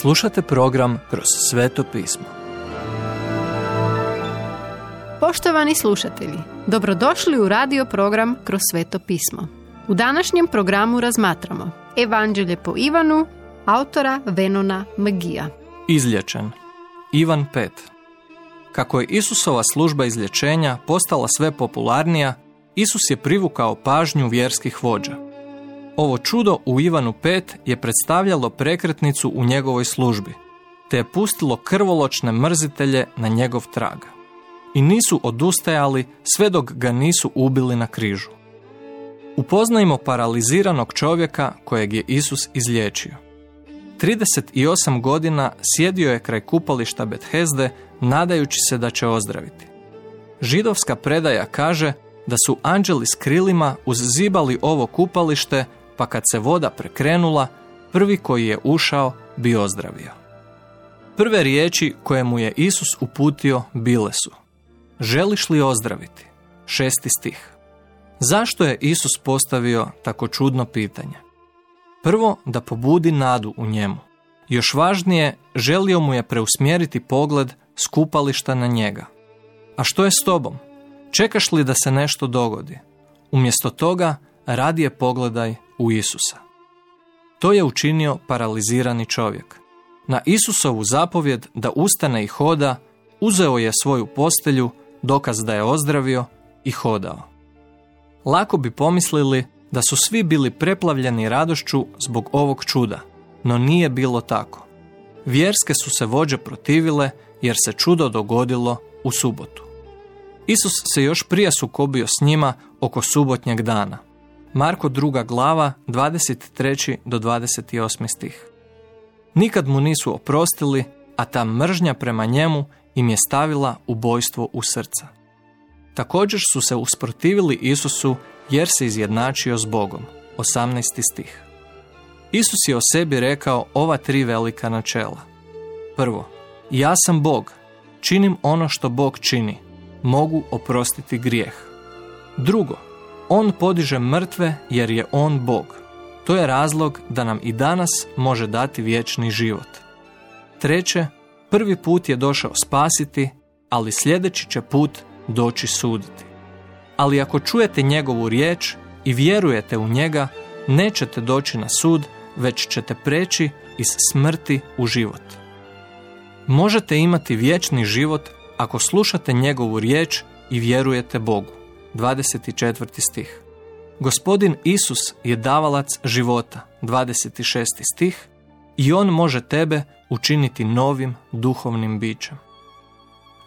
Slušate program Kroz sveto pismo. Poštovani slušatelji, dobrodošli u radio program Kroz sveto pismo. U današnjem programu razmatramo Evanđelje po Ivanu, autora Venona Magija. Izlječen. Ivan 5. Kako je Isusova služba izlječenja postala sve popularnija, Isus je privukao pažnju vjerskih vođa. Ovo čudo u Ivanu 5 je predstavljalo prekretnicu u njegovoj službi, te je pustilo krvoločne mrzitelje na njegov trag. I nisu odustajali sve dok ga nisu ubili na križu. Upoznajmo paraliziranog čovjeka kojeg je Isus izliječio. 38 godina sjedio je kraj kupališta Bethesde nadajući se da će ozdraviti. Židovska predaja kaže da su anđeli s krilima uzzibali ovo kupalište pa kad se voda prekrenula, prvi koji je ušao bi ozdravio. Prve riječi koje mu je Isus uputio bile su Želiš li ozdraviti? Šesti stih. Zašto je Isus postavio tako čudno pitanje? Prvo, da pobudi nadu u njemu. Još važnije, želio mu je preusmjeriti pogled skupališta na njega. A što je s tobom? Čekaš li da se nešto dogodi? Umjesto toga, radije pogledaj u Isusa. To je učinio paralizirani čovjek. Na Isusovu zapovjed da ustane i hoda, uzeo je svoju postelju, dokaz da je ozdravio i hodao. Lako bi pomislili da su svi bili preplavljeni radošću zbog ovog čuda, no nije bilo tako. Vjerske su se vođe protivile jer se čudo dogodilo u subotu. Isus se još prije sukobio s njima oko subotnjeg dana. Marko druga glava, 23. do 28. stih. Nikad mu nisu oprostili, a ta mržnja prema njemu im je stavila ubojstvo u srca. Također su se usprotivili Isusu jer se izjednačio s Bogom. 18. stih. Isus je o sebi rekao ova tri velika načela. Prvo, ja sam Bog, činim ono što Bog čini, mogu oprostiti grijeh. Drugo, on podiže mrtve jer je on Bog. To je razlog da nam i danas može dati vječni život. Treće, prvi put je došao spasiti, ali sljedeći će put doći suditi. Ali ako čujete njegovu riječ i vjerujete u njega, nećete doći na sud, već ćete preći iz smrti u život. Možete imati vječni život ako slušate njegovu riječ i vjerujete Bogu. 24. stih. Gospodin Isus je davalac života, 26. stih, i on može tebe učiniti novim duhovnim bićem.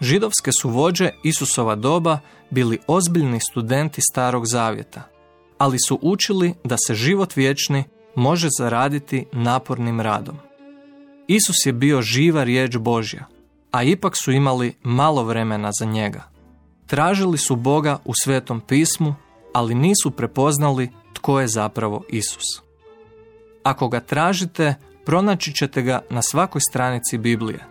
Židovske su vođe Isusova doba bili ozbiljni studenti starog zavjeta, ali su učili da se život vječni može zaraditi napornim radom. Isus je bio živa riječ Božja, a ipak su imali malo vremena za njega. Tražili su Boga u Svetom pismu, ali nisu prepoznali tko je zapravo Isus. Ako ga tražite, pronaći ćete ga na svakoj stranici Biblije.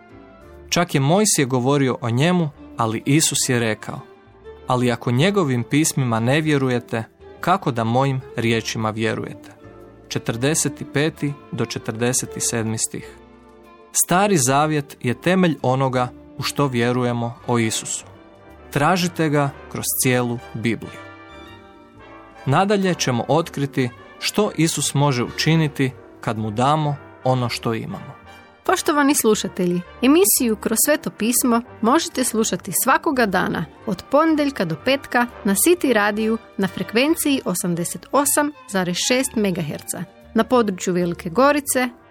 Čak je Mojsije govorio o njemu, ali Isus je rekao, ali ako njegovim pismima ne vjerujete, kako da mojim riječima vjerujete? 45. do 47. stih. Stari zavjet je temelj onoga u što vjerujemo o Isusu. Tražite ga kroz cijelu Bibliju. Nadalje ćemo otkriti što Isus može učiniti kad mu damo ono što imamo. Poštovani slušatelji, emisiju Kroz sveto pismo možete slušati svakoga dana od ponedjeljka do petka na City radiju na frekvenciji 88,6 MHz na području Velike Gorice,